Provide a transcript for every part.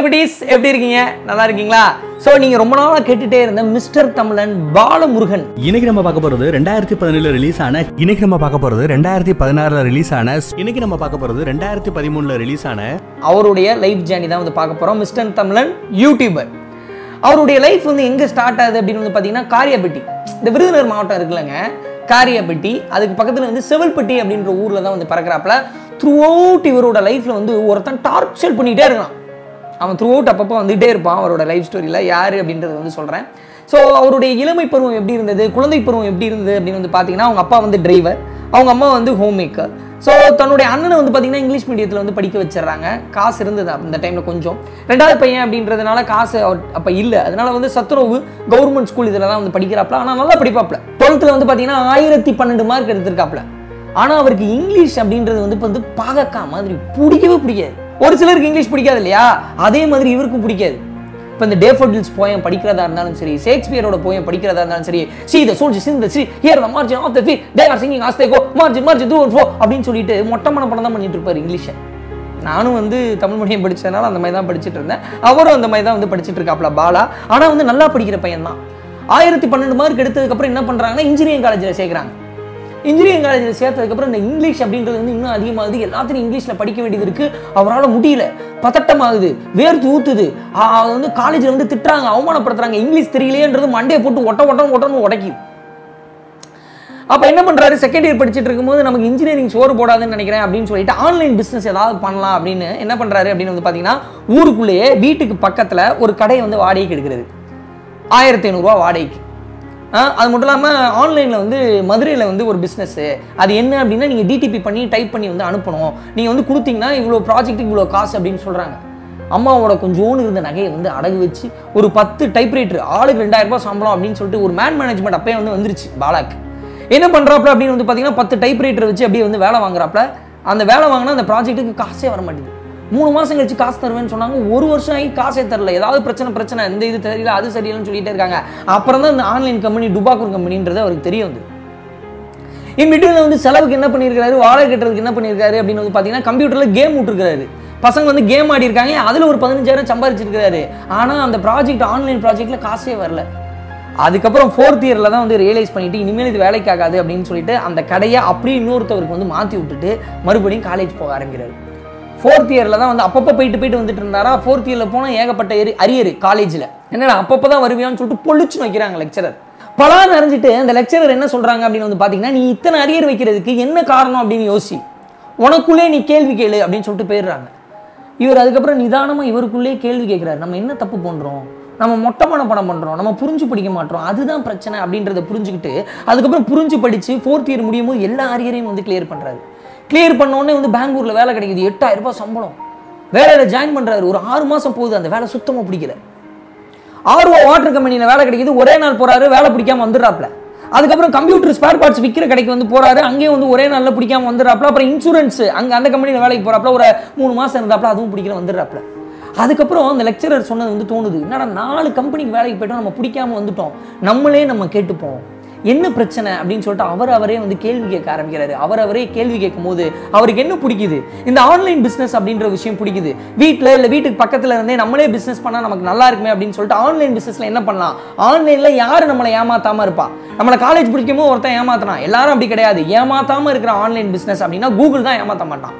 Celebrities எப்படி இருக்கீங்க? நல்லா இருக்கீங்களா? ஸோ நீங்க ரொம்ப நாளா கேட்டுட்டே இருந்த மிஸ்டர் தமிழன் பாலமுருகன். இன்னைக்கு நம்ம பார்க்க போறது ரெண்டாயிரத்தி பதினேழுல ரிலீஸ் ஆன இன்னைக்கு நம்ம பார்க்க போறது ரெண்டாயிரத்தி பதினாறுல ரிலீஸ் ஆன இன்னைக்கு நம்ம பார்க்க போறது ரெண்டாயிரத்தி பதிமூணுல ரிலீஸ் ஆன அவருடைய லைஃப் ஜேர்னி தான் வந்து பார்க்க போறோம். மிஸ்டர் தமிழன் யூடியூபர் அவருடைய லைஃப் வந்து எங்க ஸ்டார்ட் ஆகுது அப்படின்னு வந்து பார்த்தீங்கன்னா காரியப்பட்டி இந்த விருதுநகர் மாவட்டம் இருக்குல்லங்க. காரியப்பட்டி அதுக்கு பக்கத்தில் வந்து செவல்பட்டி அப்படின்ற ஊரில் தான் வந்து பறக்கிறாப்புல. த்ரூ அவுட் இவரோட லைஃப்பில் வந்து ஒருத்தன் டார்ச்சர் பண்ணிகிட்டே இருக்கான். அவன் த்ரூ அவுட் அப்பப்போ வந்துகிட்டே இருப்பான் அவரோட லைஃப் ஸ்டோரியில் யார் அப்படின்றத வந்து சொல்கிறேன் ஸோ அவருடைய இளமை பருவம் எப்படி இருந்தது? குழந்தை பருவம் எப்படி இருந்தது அப்படின்னு வந்து பார்த்தீங்கன்னா அவங்க அப்பா வந்து டிரைவர் அவங்க அம்மா வந்து ஹோம் மேக்கர் ஸோ தன்னுடைய அண்ணனை வந்து பார்த்தீங்கன்னா இங்கிலீஷ் மீடியத்தில் வந்து படிக்க வச்சிடுறாங்க. காசு இருந்தது அந்த டைமில் கொஞ்சம். ரெண்டாவது பையன் அப்படின்றதுனால காசு அப்போ இல்லை. அதனால வந்து சத்துணவு கவர்மெண்ட் ஸ்கூல் இதில் தான் வந்து படிக்கிறாப்ல. ஆனால் நல்லா படிப்பாப்ல. டுவெல்த்தில் வந்து பார்த்தீங்கன்னா ஆயிரத்தி பன்னெண்டு மார்க் எடுத்திருக்காப்ல. ஆனால் அவருக்கு இங்கிலீஷ் அப்படின்றது வந்து இப்போ வந்து பாகக்கா மாதிரி பிடிக்கவே பிடிக்காது. ஒரு சிலருக்கு இங்கிலீஷ் பிடிக்காது இல்லையா அதே மாதிரி இவருக்கும் பிடிக்காது. இப்போ இந்த டேஃபோடில்ஸ் போயம் படிக்கிறதா இருந்தாலும் சரி ஷேக்ஸ்பியரோட போயம் படிக்கிறதா இருந்தாலும் சரி see the soldiers in the sea hear the margin of the fee they are singing as they go margin margin to for அப்படின்னு சொல்லிட்டு மொட்டை படம் தான் பண்ணிட்டு இருப்பார் இங்கிலீஷை. நானும் வந்து தமிழ் மீடியம் படித்ததுனால அந்த மாதிரி தான் படிச்சுட்டு இருந்தேன். அவரும் அந்த மாதிரி தான் வந்து படிச்சுட்டு இருக்காப்ல பாலா. ஆனால் வந்து நல்லா படிக்கிற பையன் தான் ஆயிரத்தி பன்னெண்டு மார்க் எடுத்ததுக்கப்புறம் என்ன பண்ணுறாங்கன்னா இன்ஜினியரிங் காலேஜில் சேர்க்குறாங்க. இன்ஜினியரிங் காலேஜில் சேர்த்ததுக்கப்புறம் இந்த இங்கிலீஷ் அப்படின்றது வந்து இன்னும் அதிகமாகுது. எல்லாத்தையும் இங்கிலீஷில் படிக்க வேண்டியது இருக்குது அவரால் முடியல. பதட்டமாகுது. வேர்த்து ஊத்துது. அவர் வந்து காலேஜில் வந்து திட்டுறாங்க அவமானப்படுத்துறாங்க. இங்கிலீஷ் தெரியலையேன்றது மண்டையை போட்டு ஒட்ட ஒட்டம் ஒட்டன்னு உடைக்கும். அப்போ என்ன பண்ணுறாரு செகண்ட் இயர் படிச்சுட்டு இருக்கும்போது நமக்கு இன்ஜினியரிங் சோறு போடாதுன்னு நினைக்கிறேன் அப்படின்னு சொல்லிட்டு ஆன்லைன் பிஸ்னஸ் ஏதாவது பண்ணலாம் அப்படின்னு என்ன பண்ணுறாரு அப்படின்னு வந்து பார்த்தீங்கன்னா ஊருக்குள்ளேயே வீட்டுக்கு பக்கத்தில் ஒரு கடையை வந்து வாடகைக்கு எடுக்கிறது ஆயிரத்தி ஐநூறுரூவா வாடகைக்கு. அது மட்டும் இல்லாமல் ஆன்லைனில் வந்து மதுரையில் வந்து ஒரு பிஸ்னஸ்ஸு அது என்ன அப்படின்னா நீங்கள் டிடிபி பண்ணி டைப் பண்ணி வந்து அனுப்பணும். நீங்கள் வந்து கொடுத்தீங்கன்னா இவ்வளோ ப்ராஜெக்ட்டுக்கு இவ்வளோ காசு அப்படின்னு சொல்கிறாங்க அம்மாவோட கொஞ்சோன்னு இருந்த நகையை வந்து அடகு வச்சு ஒரு பத்து டைப்ரைட்டர் ஆளுக்கு ரெண்டாயிரரூபா சம்பளம் அப்படின்னு சொல்லிட்டு ஒரு மேன் மேனேஜ்மெண்ட் அப்பயே வந்து வந்துருச்சு பாலாக்கு. என்ன பண்ணுறாப்புல அப்படின்னு வந்து பார்த்தீங்கன்னா பத்து டைப்ரைட்டர் வச்சு அப்படியே வந்து வேலை வாங்குறாப்புல. அந்த வேலை வாங்கினா அந்த ப்ராஜெக்ட்டுக்கு காசே வர மாட்டேங்குது. மூணு மாதம் கழிச்சு காசு தருவேன்னு சொன்னாங்க. ஒரு வருஷம் ஆகி காசே தரல. ஏதாவது பிரச்சனை பிரச்சனை. இந்த இது தெரியல அது சரியில்லைன்னு சொல்லிட்டே இருக்காங்க. அப்புறம் தான் இந்த ஆன்லைன் கம்பெனி டுபாக்கூர் கம்பெனின்றது அவருக்கு தெரிய வந்து இன் பிட்வீனில் வந்து செலவுக்கு என்ன பண்ணியிருக்காரு வாடகை கட்டுறதுக்கு என்ன பண்ணியிருக்காரு? அப்படின்னு வந்து பார்த்தீங்கன்னா கம்ப்யூட்டரில் கேம் விட்டுருக்காரு பசங்க வந்து கேம் ஆடி இருக்காங்க. அதில் ஒரு பதினஞ்சாயிரம் சம்பாதிச்சிருக்காரு ஆனால் அந்த ப்ராஜெக்ட் ஆன்லைன் ப்ராஜெக்ட்டில் காசே வரல. அதுக்கப்புறம் ஃபோர்த் இயரில் தான் வந்து ரியலைஸ் பண்ணிவிட்டு இனிமேல் இது வேலைக்கு ஆகாது அப்படின்னு சொல்லிட்டு அந்த கடையை அப்படியே இன்னொருத்தவருக்கு வந்து மாற்றி விட்டுட்டு மறுபடியும் காலேஜ் போக ஆரம்பிக்கிறாரு. ஃபோர்த் இயரில் தான் வந்து அப்பப்போ போயிட்டு போயிட்டு வந்துட்டு இருந்தாரா? ஃபோர்த் இயரில் போனால் ஏகப்பட்ட எரி அரியர் காலேஜில் என்னடா அப்பப்போ தான் வருவியான்னு சொல்லிட்டு பொழிச்சுன்னு வைக்கிறாங்க லெக்சரர் பலான்னு அறிஞ்சிட்டு அந்த லெக்சரர் என்ன சொல்கிறாங்க அப்படின்னு வந்து பார்த்தீங்கன்னா நீ இத்தனை அரியர் வைக்கிறதுக்கு என்ன காரணம் அப்படின்னு யோசி. உனக்குள்ளே நீ கேள்வி கேளு அப்படின்னு சொல்லிட்டு போயிடுறாங்க. இவர் அதுக்கப்புறம் நிதானமாக இவருக்குள்ளேயே கேள்வி கேட்குறாரு. நம்ம என்ன தப்பு பண்ணுறோம் நம்ம மொட்டமான படம் பண்ணுறோம் நம்ம புரிஞ்சு படிக்க மாட்டோம். அதுதான் பிரச்சனை அப்படின்றத புரிஞ்சுக்கிட்டு அதுக்கப்புறம் புரிஞ்சு படித்து ஃபோர்த் இயர் முடியும் போது எல்லா அரியரையும் வந்து கிளியர் பண்ணுறாரு கிளியர் உடனே வந்து பெங்களூரில் வேலை கிடைக்குது. எட்டாயிரம் ரூபாய் சம்பளம். வேலையில் ஜாயின் பண்ணுறாரு ஒரு ஆறு மாதம் போகுது. அந்த வேலை சுத்தமாக பிடிக்கல. ஆர்ஓ வாட்டர் கம்பெனியில் வேலை கிடைக்குது. ஒரே நாள் போகிறாரு வேலை பிடிக்காம வந்துடுறாப்ல அதுக்கப்புறம் கம்ப்யூட்டர் ஸ்பேர் பார்ட்ஸ் விற்கிற கடைக்கு வந்து போகிறாரு அங்கேயும் வந்து ஒரே நாளில் பிடிக்காம வந்துடுறாப்ல அப்புறம் இன்சூரன்ஸ் அங்கே அந்த கம்பெனியில் வேலைக்கு போறாப்ல ஒரு மூணு மாதம் இருந்தாப்ல அதுவும் பிடிக்கல வந்துடுறாப்ல அதுக்கப்புறம் அந்த லெக்சரர் சொன்னது வந்து தோணுது. என்னடா நாலு கம்பெனிக்கு வேலைக்கு போயிட்டோம். நம்ம பிடிக்காம வந்துட்டோம். நம்மளே நம்ம கேட்டுப்போம். என்ன பிரச்சனை அப்படின்னு சொல்லிட்டு அவர் அவரே வந்து கேள்வி கேட்க ஆரம்பிக்கிறாரு. அவர் அவரே கேள்வி கேட்கும் போது அவருக்கு என்ன பிடிக்குது? இந்த ஆன்லைன் பிஸ்னஸ் அப்படின்ற விஷயம் பிடிக்குது. வீட்டில் இல்லை வீட்டுக்கு பக்கத்தில் இருந்தே நம்மளே பிஸ்னஸ் பண்ணால் நமக்கு நல்லா இருக்குமே அப்படின்னு சொல்லிட்டு ஆன்லைன் பிஸ்னஸில் என்ன பண்ணலாம்? ஆன்லைனில் யார் நம்மளை ஏமாத்தாமல் இருப்பா? நம்மளை காலேஜ் பிடிக்கும் போது ஒருத்தன் ஏமாத்தினான் எல்லாரும் அப்படி கிடையாது. ஏமாத்தாமல் இருக்கிற ஆன்லைன் பிஸ்னஸ் அப்படின்னா கூகுள் தான் ஏமாத்த மாட்டான்.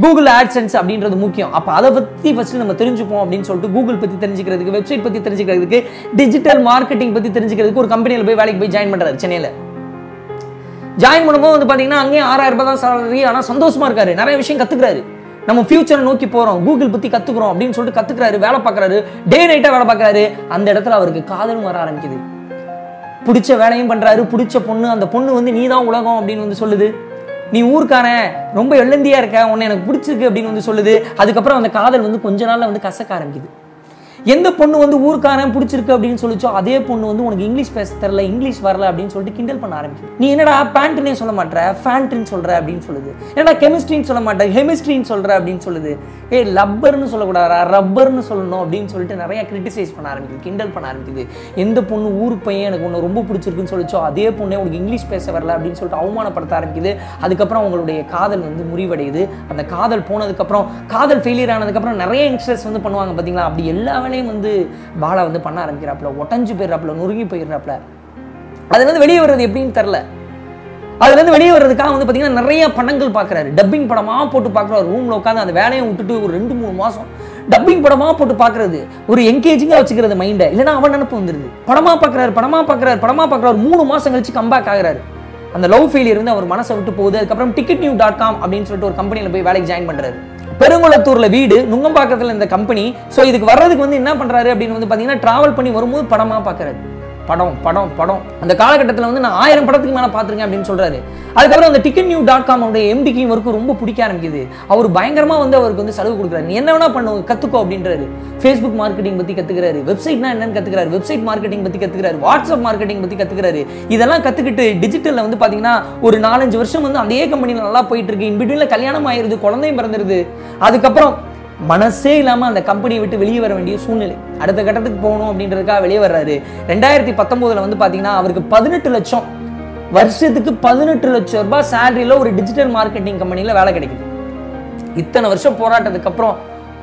கூகுள் ஆட்சன்ஸ் அப்படின்றது முக்கியம். அப்போ அதை பற்றி ஃபஸ்ட்டு நம்ம தெரிஞ்சுப்போம் அப்படின்னு சொல்லிட்டு கூகுள் பற்றி தெரிஞ்சுக்கிறதுக்கு வெப்சைட் பற்றி தெரிஞ்சுக்கிறதுக்கு டிஜிட்டல் மார்க்கெட்டிங் பற்றி தெரிஞ்சுக்கிறதுக்கு ஒரு கம்பெனியில் போய் வேலைக்கு போய் ஜாயின் பண்ணுறாரு சென்னையில். ஜாயின் பண்ணும்போது வந்து பார்த்தீங்கன்னா அங்கேயும் ஆறாயிரம் ரூபாய் தான் சாலரி ஆனால் சந்தோஷமா இருக்காரு. நிறைய விஷயம் கற்றுக்கிறாரு நம்ம ஃபியூச்சரை நோக்கி போகிறோம் கூகுள் பற்றி கற்றுக்குறோம் அப்படின்னு சொல்லிட்டு கற்றுக்கிறாரு வேலை பார்க்குறாரு டே நைட்டாக வேலை பார்க்குறாரு. அந்த இடத்துல அவருக்கு காதலும் வர ஆரம்பிக்குது. பிடிச்ச வேலையும் பண்ணுறாரு பிடிச்ச பொண்ணு அந்த பொண்ணு வந்து நீ தான் உலகம் அப்படின்னு வந்து சொல்லுது. நீ ஊருக்கான ரொம்ப எள்ளந்தியா இருக்க உன்னை எனக்கு பிடிச்சிருக்கு அப்படின்னு வந்து சொல்லுது. அதுக்கப்புறம் அந்த காதல் வந்து கொஞ்ச நாள்ல வந்து கசக்க ஆரம்பிக்குது. எந்த பொண்ணு வந்து ஊருக்காரன் பிடிச்சிருக்கு அப்படின்னு சொல்லிச்சோ அதே பொண்ணு வந்து உனக்கு இங்கிலீஷ் பேச தெரில இங்கிலீஷ் வரல அப்படின்னு சொல்லிட்டு கிண்டல் பண்ண ஆரம்பிக்கும் நீ என்னடா பேண்ட்னே சொல்ல மாட்டேற ஃபேண்ட்னு சொல்ற அப்படின்னு சொல்லுது. என்னடா கெமிஸ்ட்ரின்னு சொல்ல மாட்டேன் ஹெமிஸ்ட்ரின்னு சொல்ற அப்படின்னு சொல்லுது. ஏ லப்பர்னு சொல்லக்கூடாதா ரப்பர்னு சொல்லணும் அப்படின்னு சொல்லிட்டு நிறைய கிரிட்டிசைஸ் பண்ண ஆரம்பிக்குது. கிண்டல் பண்ண ஆரம்பிக்குது. எந்த பொண்ணு ஊர் பையன் எனக்கு ஒன்று ரொம்ப பிடிச்சிருக்குன்னு சொல்லிச்சோ அதே பொண்ணே உனக்கு இங்கிலீஷ் பேச வரல அப்படின்னு சொல்லிட்டு அவமானப்படுத்த ஆரம்பிக்குது. அதுக்கப்புறம் அவங்களுடைய காதல் வந்து முறிவடையுது. அந்த காதல் போனதுக்கப்புறம் காதல் ஃபெயிலியர் ஆனதுக்கப்புறம் நிறைய யங்ஸ்டர்ஸ் வந்து பண்ணுவாங்க பார்த்தீங்களா அப்படி எல்லா உடனே வந்து பாலா வந்து பண்ண ஆரம்பிக்கிறாப்புல ஒட்டஞ்சு போயிடுறாப்புல நொறுங்கி போயிடுறாப்புல. அதுல இருந்து வெளியே வர்றது எப்படின்னு தெரில. அதுல இருந்து வெளியே வர்றதுக்காக வந்து பார்த்தீங்கன்னா நிறைய படங்கள் பார்க்குறாரு. டப்பிங் படமாக போட்டு பார்க்குறாரு. ரூமில் உட்காந்து அந்த வேலையை விட்டுட்டு ஒரு ரெண்டு மூணு மாதம் டப்பிங் படமாக போட்டு பார்க்குறது. ஒரு என்கேஜிங்காக வச்சுக்கிறது மைண்டை இல்லைன்னா அவன் நினப்பு வந்துருது. படமாக பார்க்குறாரு படமாக பார்க்குறாரு படமாக பார்க்குறாரு. மூணு மாதம் கழிச்சு கம்பேக் ஆகுறாரு. அந்த லவ் ஃபெயிலியர் வந்து அவர் மனசை விட்டு போகுது. அதுக்கப்புறம் டிக்கெட் நியூ டாட் காம் அப்படின்னு சொல்லிட்டு ஒரு கம்பெனியில் போய் வேலைக்கு ஜாயின் பண்ணுறாரு பெருங்குளத்தூர்ல வீடு நுங்கம்பாக்கத்துல இந்த கம்பெனி ஸோ இதுக்கு வர்றதுக்கு வந்து என்ன பண்றாரு அப்படின்னு வந்து பாத்தீங்கன்னா டிராவல் பண்ணி வரும்போது படமா பாக்குறது படம் படம் படம். அந்த காலகட்டத்தில் வந்து நான் ஆயிரம் படத்துக்கு மேலே பார்த்துருக்கேன் அப்படின்னு சொல்கிறாரு அதுக்கப்புறம் அந்த டிக்கெட் நியூ டாட் காம் அவருடைய எம்டிக்கு இவருக்கு ரொம்ப பிடிக்க ஆரம்பிக்குது. அவர் பயங்கரமாக வந்து அவருக்கு வந்து செலவு கொடுக்குறாரு. நீ என்ன வேணா பண்ணுவோம் கற்றுக்கோ அப்படின்றாரு. ஃபேஸ்புக் மார்க்கெட்டிங் பற்றி கற்றுக்கிறாரு வெப்சைட்னா என்னன்னு கற்றுக்கிறாரு வெப்சைட் மார்க்கெட்டிங் பற்றி கற்றுக்கிறாரு வாட்ஸ்அப் மார்க்கெட்டிங் பற்றி கற்றுக்கிறாரு இதெல்லாம் கற்றுக்கிட்டு டிஜிட்டலில் வந்து பார்த்தீங்கன்னா ஒரு நாலஞ்சு வருஷம் வந்து அதே கம்பெனியில் நல்லா போயிட்டு இருக்கு. இன்பிட்வீன்ல கல்யாணம் ஆயிருது குழந்தையும் பிறந்துருது. அதுக்கப்புறம் மனசே இல்லாமல் அந்த கம்பெனியை விட்டு வெளியே வர வேண்டிய சூழ்நிலை. அடுத்த கட்டத்துக்கு போகணும் அப்படின்றதுக்காக வெளியே வர்றாரு. ரெண்டாயிரத்தி பத்தொம்போதில் வந்து பார்த்தீங்கன்னா அவருக்கு பதினெட்டு லட்சம். வருஷத்துக்கு பதினெட்டு லட்சம் ரூபாய் சேலரியில் ஒரு டிஜிட்டல் மார்க்கெட்டிங் கம்பெனியில் வேலை கிடைக்குது. இத்தனை வருஷம் போராட்டத்துக்கு அப்புறம்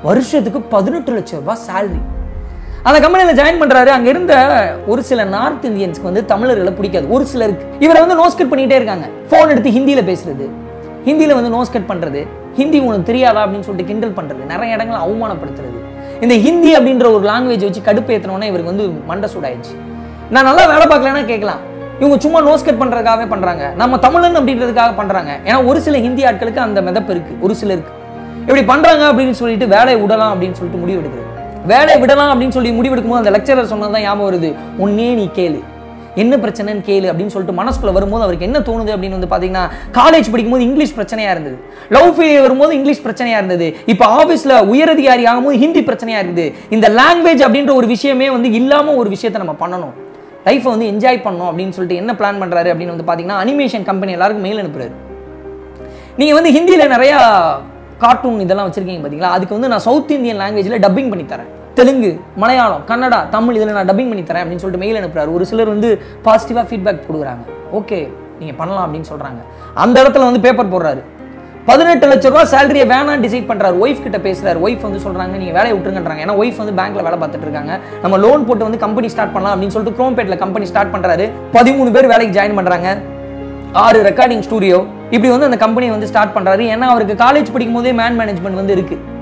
வருஷத்துக்கு பதினெட்டு லட்சம் ரூபாய் சேலரி அந்த கம்பெனியில் ஜாயின் பண்ணுறாரு அங்கே இருந்த ஒரு சில நார்த் இந்தியன்ஸ்க்கு வந்து தமிழர்களை பிடிக்காது. ஒரு சிலருக்கு. இவரை வந்து நோஸ்கட் பண்ணிகிட்டே இருக்காங்க. ஃபோன் எடுத்து ஹிந்தியில் பேசுறது. ஹிந்தியில் வந்து நோஸ்கட் பண்ணுறது ஹிந்தி உனக்கு தெரியாதா அப்படின்னு சொல்லிட்டு கிண்டல் பண்ணுறது நிறைய இடங்களை அவமானப்படுத்துறது. இந்த ஹிந்தி அப்படின்ற ஒரு லாங்குவேஜ் வச்சு கடுப்பு ஏற்றினோன்னே இவருக்கு வந்து மண்டை சூடாயிடுச்சு. நான் நல்லா வேலை பார்க்கலன்னா கேட்கலாம். இவங்க சும்மா நோஸ் கட் பண்ணுறதுக்காகவே பண்ணுறாங்க நம்ம தமிழன் அப்படின்றதுக்காக பண்ணுறாங்க ஏன்னா ஒரு சில ஹிந்தி ஆட்களுக்கு அந்த மிதப்பு இருக்குது ஒரு சிலருக்கு. இப்படி பண்ணுறாங்க அப்படின்னு சொல்லிட்டு வேலையை விடலாம் அப்படின்னு சொல்லிட்டு முடிவெடுக்கிறது. வேலையை விடலாம் அப்படின்னு சொல்லி முடிவெடுக்கும்போது அந்த லெக்சரர் சொன்னதான் ஞாபகம் வருது. உன்னே நீ கேளு. என்ன பிரச்சனைன்னு கேளு அப்படின்னு சொல்லிட்டு மனசுக்குள்ள வரும்போது அவருக்கு என்ன தோணுது அப்படின்னு வந்து பாத்தீங்கன்னா காலேஜ் படிக்கும்போது இங்கிலீஷ் பிரச்சனையா இருந்தது. லவ் ஃபெயிலியர் வரும்போது இங்கிலீஷ் பிரச்சனையா இருந்தது. இப்போ ஆபீஸ்ல உயரதிகாரி ஆகும்போது ஹிந்தி பிரச்சனையா இருக்குது. இந்த லாங்குவேஜ் அப்படின்ற ஒரு விஷயமே வந்து இல்லாம ஒரு விஷயத்தை நம்ம பண்ணணும். லைஃப்பை வந்து என்ஜாய் பண்ணணும் அப்படின்னு சொல்லிட்டு என்ன பிளான் பண்றாரு அப்படின்னு வந்து பாத்தீங்கன்னா அனிமேஷன் கம்பெனி எல்லாருக்கும் மெயில் அனுப்புறாரு. நீங்க வந்து ஹிந்தியில நிறைய கார்ட்டூன் இதெல்லாம் வச்சிருக்கீங்க பாத்தீங்களா? அதுக்கு வந்து நான் சவுத் இந்தியன் லாங்குவேஜ்ல டப்பிங் பண்ணி தரேன். தெலுங்கு மலையாளம் கன்னடா தமிழ் இதில் நான் டப்பிங் பண்ணி தரேன் அப்படின்னு சொல்லிட்டு மெயில் அனுப்புறாரு. ஒரு சிலர் வந்து பாசிட்டிவாக ஃபீட்பேக் கொடுக்குறாங்க. ஓகே நீங்கள் பண்ணலாம் அப்படின்னு சொல்கிறாங்க அந்த இடத்துல வந்து பேப்பர் போடுறாரு. பதினெட்டு லட்ச ரூபா சேலரியை வேணாம் டிசைட் பண்ணுறாரு ஒய்ஃப் கிட்ட பேசுறாரு. ஒய்ஃப் வந்து சொல்கிறாங்க நீங்கள் வேலையை விட்டுருங்கன்றாங்க. ஏன்னா ஒய்ஃப் வந்து பேங்க்கில் வேலை பார்த்துட்டு இருக்காங்க. நம்ம லோன் போட்டு வந்து கம்பெனி ஸ்டார்ட் பண்ணலாம் அப்படின்னு சொல்லிட்டு க்ரோம்பேட்டில் கம்பெனி ஸ்டார்ட் பண்ணுறாரு பதிமூணு பேர் வேலைக்கு ஜாயின் பண்ணுறாங்க ஆறு ரெக்கார்டிங் ஸ்டூடியோ இப்படி வந்து அந்த கம்பெனியை வந்து ஸ்டார்ட் பண்ணுறாரு ஏன்னா அவருக்கு காலேஜ் படிக்கும் போதே மேன் மேனேஜ்மெண்ட் வந்து இருக்குது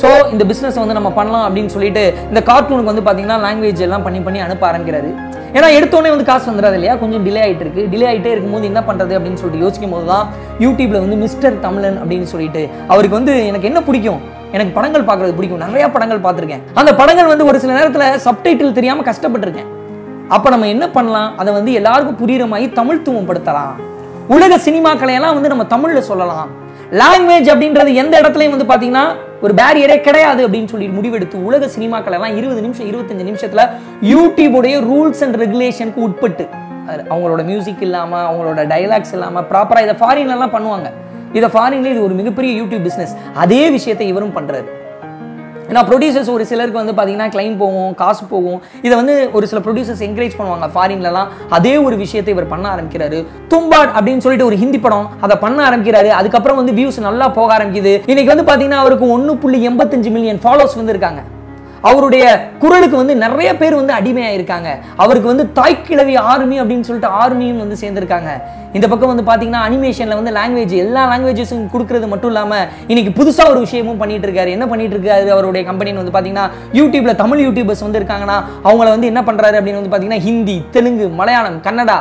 ஸோ இந்த பிஸ்னஸ் வந்து நம்ம பண்ணலாம் அப்படின்னு சொல்லிட்டு இந்த கார்ட்டூனுக்கு வந்து பார்த்தீங்கன்னா லாங்குவேஜ் எல்லாம் பண்ணி பண்ணி அனுப்ப ஆரம்பிக்கிறாரு. ஏன்னா எடுத்தோடனே வந்து காசு வந்துடாது இல்லையா? கொஞ்சம் டிலே ஆகிட்டு இருக்கு. டிலே ஆகிட்டே இருக்கும்போது என்ன பண்ணுறது அப்படின்னு சொல்லிட்டு யோசிக்கும் போது தான் யூடியூப்ல வந்து மிஸ்டர் தமிழன் அப்படின்னு சொல்லிட்டு அவருக்கு வந்து எனக்கு என்ன பிடிக்கும்? எனக்கு படங்கள் பார்க்கறது பிடிக்கும். நிறைய படங்கள் பார்த்துருக்கேன். அந்த படங்கள் வந்து ஒரு சில நேரத்தில் சப்டைட்டில் தெரியாமல் கஷ்டப்பட்டிருக்கேன். அப்போ நம்ம என்ன பண்ணலாம்? அதை வந்து எல்லாருக்கும் புரியுற மாதிரி தமிழ்த்துவம் படுத்தலாம். உலக சினிமாக்களை எல்லாம் வந்து நம்ம தமிழ்ல சொல்லலாம். லாங்குவேஜ் அப்படின்றது எந்த இடத்துலையும் வந்து பாத்தீங்கன்னா ஒரு பேரியரே கிடையாது அப்படின்னு சொல்லி முடிவெடுத்து உலக சினிமாக்கள் எல்லாம் இருபது நிமிஷம் இருபத்தஞ்சு நிமிஷத்துல யூடியூபுடைய ரூல்ஸ் அண்ட் ரெகுலேஷனுக்கு உட்பட்டு அது அவங்களோட மியூசிக் இல்லாம அவங்களோட டைலாக்ஸ் இல்லாம ப்ராப்பரா இதை ஃபாரின்ல எல்லாம் பண்ணுவாங்க. இதை ஃபாரின்ல இது ஒரு மிகப்பெரிய யூடியூப் பிசினஸ் அதே விஷயத்தை இவரும் பண்றாரு. ஏன்னா ப்ரொடியூசர்ஸ் ஒரு சிலருக்கு வந்து பார்த்தீங்கன்னா கிளைம் போகும் காசு போகும். இதை வந்து ஒரு சில ப்ரொடியூசர்ஸ் என்கரேஜ் பண்ணுவாங்க ஃபாரின்லலாம் அதே ஒரு விஷயத்தை இவர் பண்ண ஆரம்பிக்கிறாரு. தும்பாட் அப்படின்னு சொல்லிட்டு ஒரு ஹிந்தி படம் அதை பண்ண ஆரம்பிக்கிறாரு. அதுக்கப்புறம் வந்து வியூஸ் நல்லா போக ஆரம்பிக்குது. இன்னைக்கு வந்து பார்த்தீங்கன்னா அவருக்கு ஒன்று புள்ளி எண்பத்தஞ்சு மில்லியன் ஃபாலோஸ் வந்து இருக்காங்க. அவருடைய குரலுக்கு வந்து நிறைய பேர் வந்து அடிமையாயிருக்காங்க. அவருக்கு வந்து தாய்க்கிழவி ஆர்மி அப்படின்னு சொல்லிட்டு ஆர்மியும் வந்து சேர்ந்துருக்காங்க. இந்த பக்கம் வந்து பார்த்தீங்கன்னா அனிமேஷனில் வந்து லாங்குவேஜ் எல்லா லாங்குவேஜஸும் கொடுக்கறது மட்டும் இல்லாமல் இன்னைக்கு புதுசாக ஒரு விஷயமும் பண்ணிட்டு இருக்காரு என்ன பண்ணிட்டு இருக்காரு அவருடைய கம்பெனின்னு வந்து பார்த்தீங்கன்னா யூடியூப்ல தமிழ் யூடியூபர்ஸ் வந்து இருக்காங்கன்னா அவங்கள வந்து என்ன பண்ணுறாரு அப்படின்னு வந்து பார்த்தீங்கன்னா ஹிந்தி தெலுங்கு மலையாளம் கன்னடா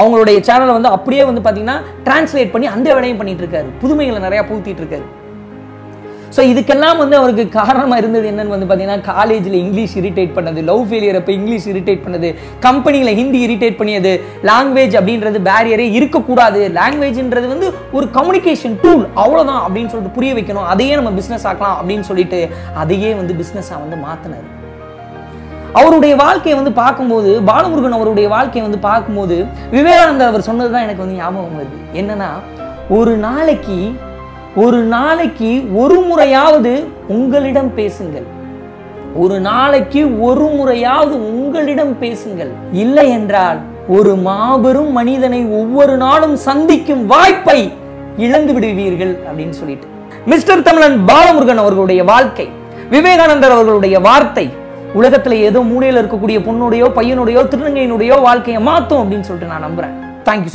அவங்களுடைய சேனலை வந்து அப்படியே வந்து பார்த்தீங்கன்னா டிரான்ஸ்லேட் பண்ணி அந்த வேலையும் பண்ணிட்டு இருக்காரு புதுமைகளை நிறையா பூத்திட்டு இருக்காரு ஸோ இதுக்கெல்லாம் வந்து அவருக்கு காரணமாக இருந்தது என்னன்னு வந்து பார்த்தீங்கன்னா காலேஜில் இங்கிலீஷ் இரிட்டேட் பண்ணது லவ் ஃபெயிலியர் அப்போ இங்கிலீஷ் இரிட்டேட் பண்ணது கம்பெனியில் ஹிந்தி இரிட்டேட் பண்ணியது லாங்குவேஜ் அப்படின்றது பேரியரே இருக்கக்கூடாது. லாங்குவேஜ்ன்றது வந்து ஒரு கம்யூனிகேஷன் டூல் அவ்வளோதான் அப்படின்னு சொல்லிட்டு புரிய வைக்கணும். அதையே நம்ம பிஸ்னஸ் ஆக்கலாம் அப்படின்னு சொல்லிட்டு அதையே வந்து பிஸ்னஸாக வந்து மாற்றினார் அவருடைய வாழ்க்கையை வந்து பார்க்கும்போது பாலமுருகன் அவருடைய வாழ்க்கையை வந்து பார்க்கும்போது விவேகானந்தர் அவர் சொன்னது தான் எனக்கு வந்து ஞாபகம் வருது. என்னன்னா ஒரு நாளைக்கு ஒரு நாளைக்கு ஒரு முறையாவது உங்களிடம் பேசுங்கள். ஒரு நாளைக்கு ஒரு முறையாவது உங்களிடம் பேசுங்கள். இல்லை என்றால் ஒரு மாபெரும் மனிதனை ஒவ்வொரு நாளும் சந்திக்கும் வாய்ப்பை இழந்து விடுவீர்கள் அப்படின்னு சொல்லிட்டு. மிஸ்டர் தமிழன் பாலமுருகன் அவர்களுடைய வாழ்க்கை விவேகானந்தர் அவர்களுடைய வார்த்தை உலகத்துல ஏதோ மூலையில இருக்கக்கூடிய பொண்ணுடையோ பையனுடையோ திருநங்கையினுடையோ வாழ்க்கையை மாத்தும் அப்படின்னு சொல்லிட்டு நான் நம்புறேன். தேங்க்யூ